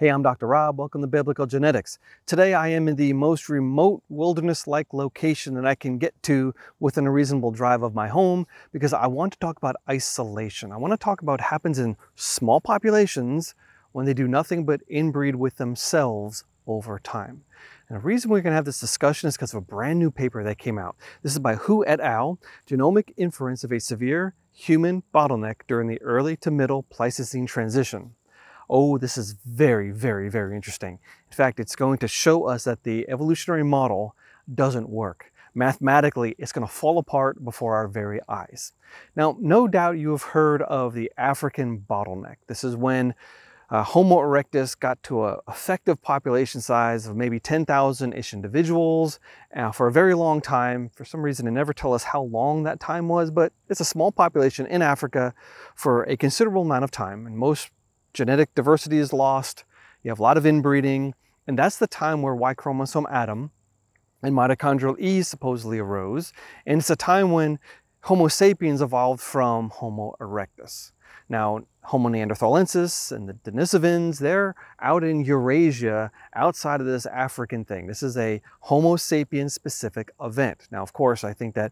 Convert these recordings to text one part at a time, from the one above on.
Hey, I'm Dr. Rob. Welcome to Biblical Genetics. Today I am in the most remote wilderness like location that I can get to within a reasonable drive of my home because I want to talk about isolation. I want to talk about what happens in small populations when they do nothing but inbreed with themselves over time. And the reason we're going to have this discussion is because of a brand new paper that came out. This is by Hu et al. Genomic inference of a severe human bottleneck during the early to middle Pleistocene transition oh, this is very, very, very interesting. In fact, it's going to show us that the evolutionary model doesn't work. Mathematically, it's going to fall apart before our very eyes. Now, no doubt you have heard of the African bottleneck. This is when uh, Homo erectus got to an effective population size of maybe 10,000-ish individuals uh, for a very long time. For some reason, they never tell us how long that time was, but it's a small population in Africa for a considerable amount of time. And most genetic diversity is lost, you have a lot of inbreeding, and that's the time where Y chromosome Adam and mitochondrial E supposedly arose, and it's a time when Homo sapiens evolved from Homo erectus. Now, Homo neanderthalensis and the Denisovans, they're out in Eurasia, outside of this African thing. This is a Homo sapiens specific event. Now, of course, I think that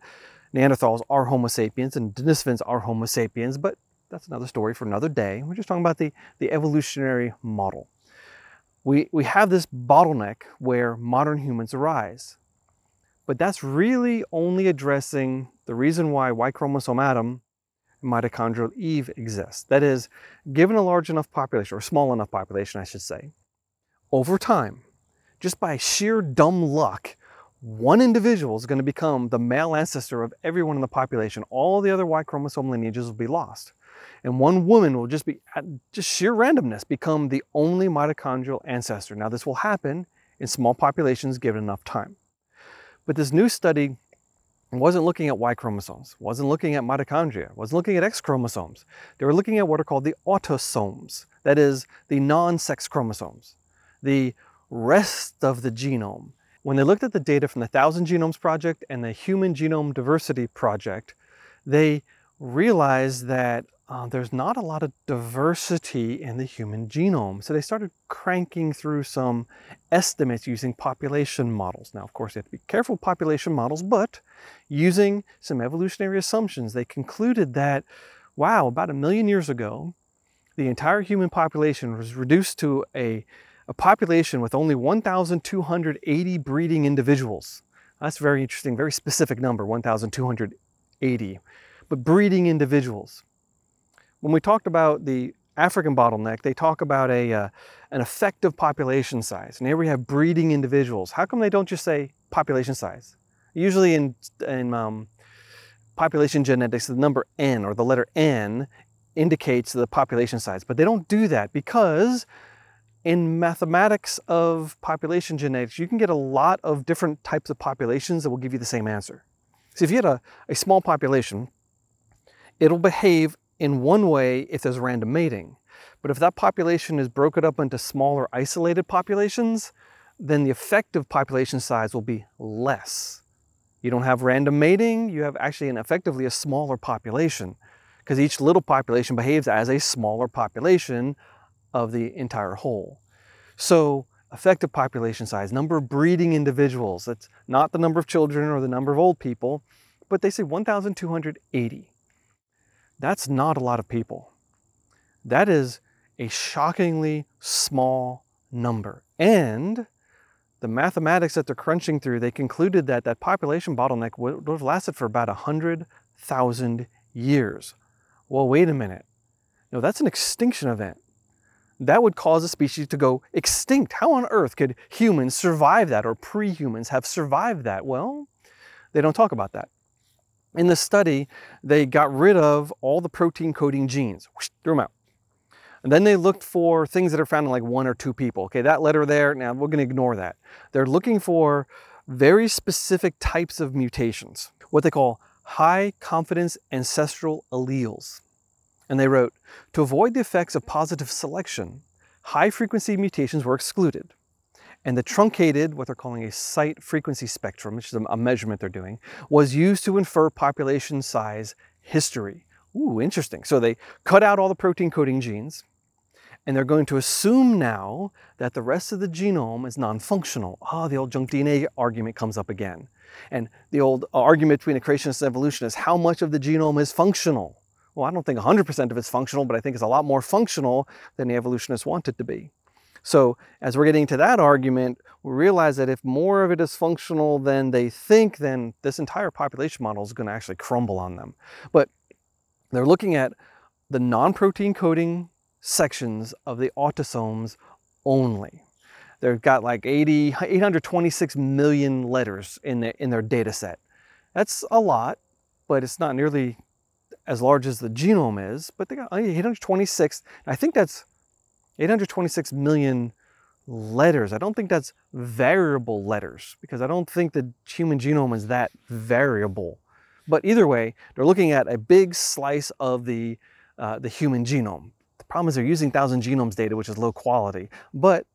Neanderthals are Homo sapiens and Denisovans are Homo sapiens, but that's another story for another day. We're just talking about the, the evolutionary model. We, we have this bottleneck where modern humans arise. But that's really only addressing the reason why Y chromosome Adam and mitochondrial Eve exist. That is, given a large enough population, or small enough population, I should say, over time, just by sheer dumb luck, one individual is going to become the male ancestor of everyone in the population. All the other Y chromosome lineages will be lost and one woman will just be, uh, just sheer randomness, become the only mitochondrial ancestor. Now, this will happen in small populations given enough time. But this new study wasn't looking at Y chromosomes, wasn't looking at mitochondria, wasn't looking at X chromosomes. They were looking at what are called the autosomes, that is, the non sex chromosomes, the rest of the genome. When they looked at the data from the Thousand Genomes Project and the Human Genome Diversity Project, they realized that uh, there's not a lot of diversity in the human genome. So they started cranking through some estimates using population models. Now, of course, you have to be careful with population models, but using some evolutionary assumptions, they concluded that, wow, about a million years ago, the entire human population was reduced to a, a population with only 1,280 breeding individuals. That's very interesting, very specific number, 1,280. But breeding individuals. When we talked about the African bottleneck, they talk about a, uh, an effective population size. And here we have breeding individuals. How come they don't just say population size? Usually in, in um, population genetics, the number N or the letter N indicates the population size, but they don't do that because in mathematics of population genetics, you can get a lot of different types of populations that will give you the same answer. So if you had a, a small population, it'll behave in one way if there's random mating. But if that population is broken up into smaller isolated populations, then the effective population size will be less. You don't have random mating, you have actually an effectively a smaller population because each little population behaves as a smaller population of the entire whole. So effective population size, number of breeding individuals, that's not the number of children or the number of old people, but they say 1,280. That's not a lot of people. That is a shockingly small number. And the mathematics that they're crunching through, they concluded that that population bottleneck would have lasted for about 100,000 years. Well, wait a minute. No, that's an extinction event. That would cause a species to go extinct. How on earth could humans survive that or pre humans have survived that? Well, they don't talk about that. In the study, they got rid of all the protein coding genes, whoosh, threw them out. And then they looked for things that are found in like one or two people. Okay, that letter there, now we're going to ignore that. They're looking for very specific types of mutations, what they call high confidence ancestral alleles. And they wrote, to avoid the effects of positive selection, high frequency mutations were excluded. And the truncated, what they're calling a site frequency spectrum, which is a measurement they're doing, was used to infer population size history. Ooh, interesting. So they cut out all the protein coding genes And they're going to assume now that the rest of the genome is non-functional. Ah, oh, the old junk DNA argument comes up again. And the old argument between the creationists and evolutionists, how much of the genome is functional? Well, I don't think 100% of it's functional, but I think it's a lot more functional than the evolutionists want it to be. So as we're getting to that argument, we realize that if more of it is functional than they think, then this entire population model is going to actually crumble on them. But they're looking at the non-protein coding sections of the autosomes only. They've got like 80, 826 million letters in, the, in their data set. That's a lot, but it's not nearly as large as the genome is, but they got 826. I think that's 826 million letters. I don't think that's variable letters because I don't think the human genome is that variable. But either way, they're looking at a big slice of the, uh, the human genome. The problem is they're using thousand genomes data, which is low quality. But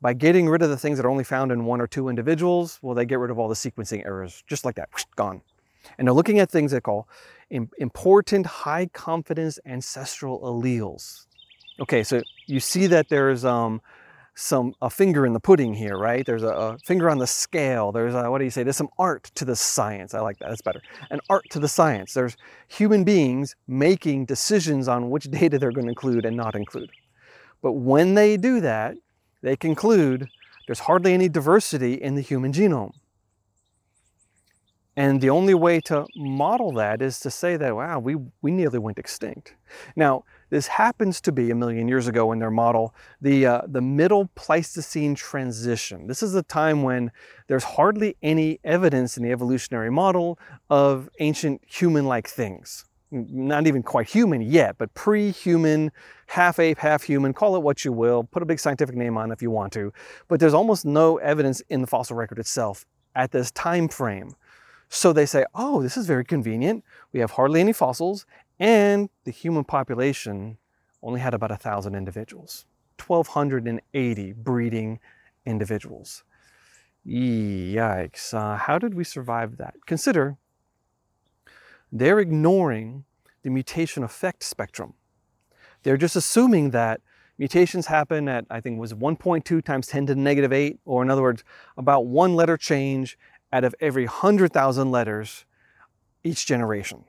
by getting rid of the things that are only found in one or two individuals, well, they get rid of all the sequencing errors, just like that, gone. And they're looking at things they call important high confidence ancestral alleles. Okay, so you see that there's um, some a finger in the pudding here, right? There's a, a finger on the scale. There's a, what do you say? There's some art to the science. I like that. That's better. An art to the science. There's human beings making decisions on which data they're going to include and not include. But when they do that, they conclude there's hardly any diversity in the human genome. And the only way to model that is to say that, wow, we, we nearly went extinct. Now, this happens to be a million years ago in their model, the, uh, the middle Pleistocene transition. This is a time when there's hardly any evidence in the evolutionary model of ancient human-like things. Not even quite human yet, but pre-human, half ape, half human, call it what you will, put a big scientific name on if you want to. But there's almost no evidence in the fossil record itself at this time frame. So they say, oh, this is very convenient. We have hardly any fossils, and the human population only had about a thousand individuals, 1,280 breeding individuals. Yikes. Uh, how did we survive that? Consider they're ignoring the mutation effect spectrum. They're just assuming that mutations happen at, I think was 1.2 times 10 to the negative 8, or in other words, about one letter change out of every 100,000 letters each generation.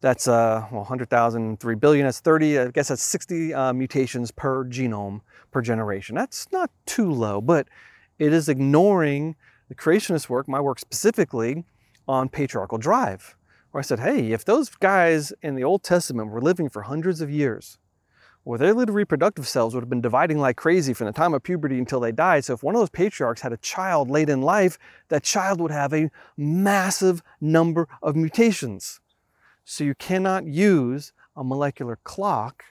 That's uh, well, 100,000, 3 billion, that's 30, I guess that's 60 uh, mutations per genome per generation. That's not too low, but it is ignoring the creationist work, my work specifically, on patriarchal drive, where I said, hey, if those guys in the Old Testament were living for hundreds of years, well, their little reproductive cells would have been dividing like crazy from the time of puberty until they died. So if one of those patriarchs had a child late in life, that child would have a massive number of mutations. So you cannot use a molecular clock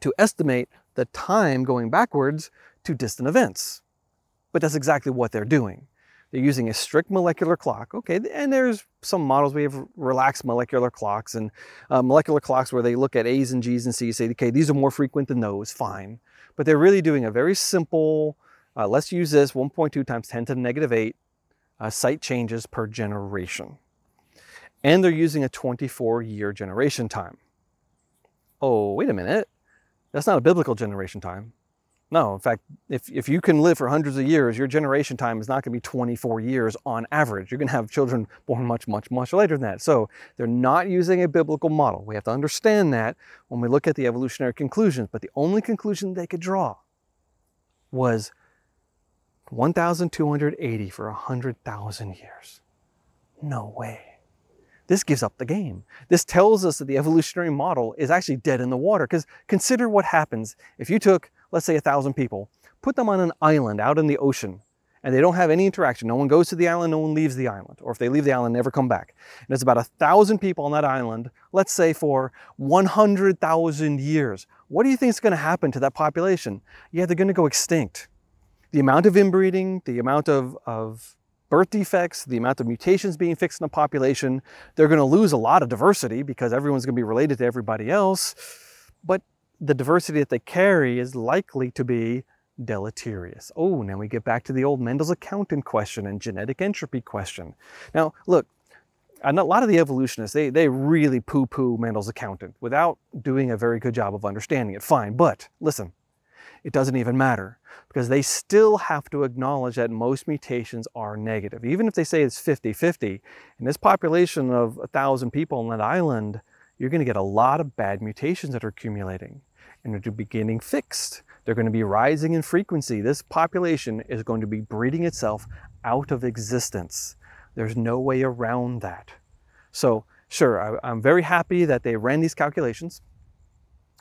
to estimate the time going backwards to distant events. But that's exactly what they're doing. They're using a strict molecular clock. Okay, and there's some models we have relaxed molecular clocks and uh, molecular clocks where they look at A's and G's and C's, say, okay, these are more frequent than those, fine. But they're really doing a very simple, uh, let's use this 1.2 times 10 to the negative 8 uh, site changes per generation. And they're using a 24 year generation time. Oh, wait a minute. That's not a biblical generation time. No, in fact, if, if you can live for hundreds of years, your generation time is not going to be 24 years on average. You're going to have children born much, much, much later than that. So they're not using a biblical model. We have to understand that when we look at the evolutionary conclusions. But the only conclusion they could draw was 1,280 for 100,000 years. No way. This gives up the game. This tells us that the evolutionary model is actually dead in the water because consider what happens if you took let's say a thousand people, put them on an island out in the ocean and they don't have any interaction. No one goes to the island, no one leaves the island. Or if they leave the island, never come back. And it's about a thousand people on that island, let's say for 100,000 years. What do you think is going to happen to that population? Yeah, they're going to go extinct. The amount of inbreeding, the amount of, of birth defects, the amount of mutations being fixed in the population, they're going to lose a lot of diversity because everyone's going to be related to everybody else. But the diversity that they carry is likely to be deleterious. Oh, now we get back to the old Mendel's accountant question and genetic entropy question. Now, look, a lot of the evolutionists, they, they really poo-poo Mendel's accountant without doing a very good job of understanding it. Fine, but listen, it doesn't even matter because they still have to acknowledge that most mutations are negative. Even if they say it's 50-50, in this population of 1,000 people on that island, you're going to get a lot of bad mutations that are accumulating and they're beginning fixed. They're going to be rising in frequency. This population is going to be breeding itself out of existence. There's no way around that. So, sure, I, am very happy that they ran these calculations.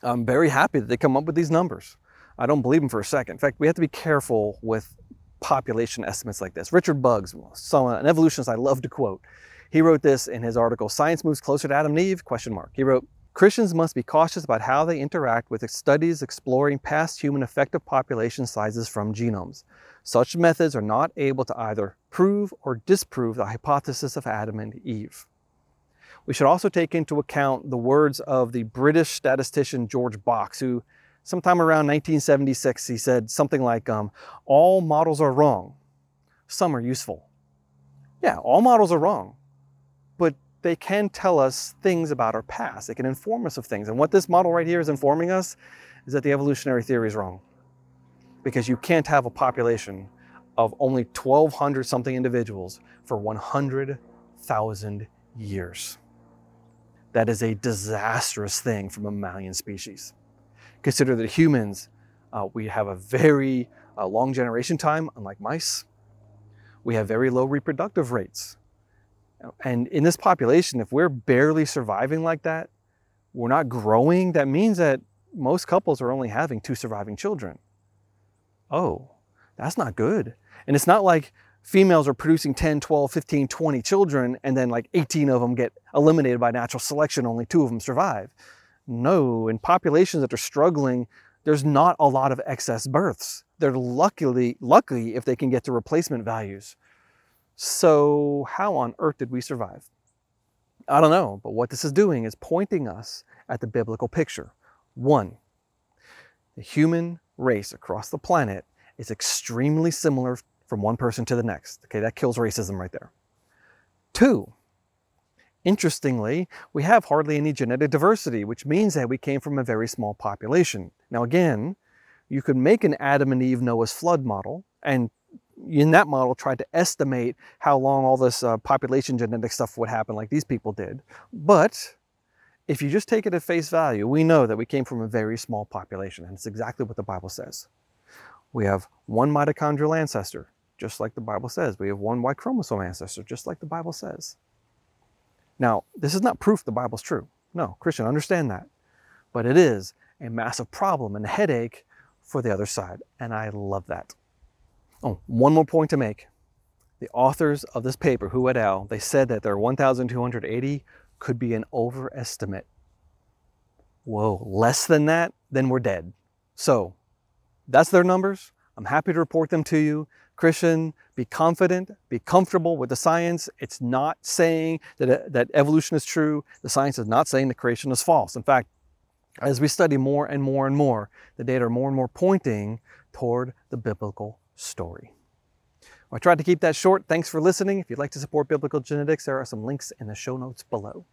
I'm very happy that they come up with these numbers. I don't believe them for a second. In fact, we have to be careful with population estimates like this. Richard Buggs, someone, uh, an evolutionist I love to quote, he wrote this in his article, Science Moves Closer to Adam and Eve, question mark. He wrote, Christians must be cautious about how they interact with studies exploring past human effective population sizes from genomes. Such methods are not able to either prove or disprove the hypothesis of Adam and Eve. We should also take into account the words of the British statistician George Box, who sometime around 1976, he said something like, um, all models are wrong, some are useful. Yeah, all models are wrong, but they can tell us things about our past. They can inform us of things. And what this model right here is informing us is that the evolutionary theory is wrong. Because you can't have a population of only 1,200 something individuals for 100,000 years. That is a disastrous thing from a mammalian species. Consider that humans, uh, we have a very uh, long generation time, unlike mice. We have very low reproductive rates. And in this population, if we're barely surviving like that, we're not growing, that means that most couples are only having two surviving children. Oh, that's not good. And it's not like females are producing 10, 12, 15, 20 children, and then like 18 of them get eliminated by natural selection, only two of them survive. No, in populations that are struggling, there's not a lot of excess births. They're luckily, lucky if they can get to replacement values. So how on earth did we survive? I don't know, but what this is doing is pointing us at the biblical picture. One, the human race across the planet is extremely similar from one person to the next. Okay, that kills racism right there. Two, interestingly, we have hardly any genetic diversity, which means that we came from a very small population. Now again, you could make an Adam and Eve Noah's flood model and in that model tried to estimate how long all this uh, population genetic stuff would happen like these people did. But if you just take it at face value, we know that we came from a very small population, and it's exactly what the Bible says. We have one mitochondrial ancestor, just like the Bible says. We have one Y chromosome ancestor, just like the Bible says. Now, this is not proof the Bible's true. No, Christian, understand that. But it is a massive problem and a headache for the other side, and I love that. Oh, one more point to make. The authors of this paper, Hu et al., they said that their 1,280 could be an overestimate. Whoa, less than that, then we're dead. So that's their numbers. I'm happy to report them to you. Christian, be confident, be comfortable with the science. It's not saying that, uh, that evolution is true. The science is not saying that creation is false. In fact, as we study more and more and more, the data are more and more pointing toward the biblical story. Well, I tried to keep that short. Thanks for listening. If you'd like to support biblical genetics, there are some links in the show notes below.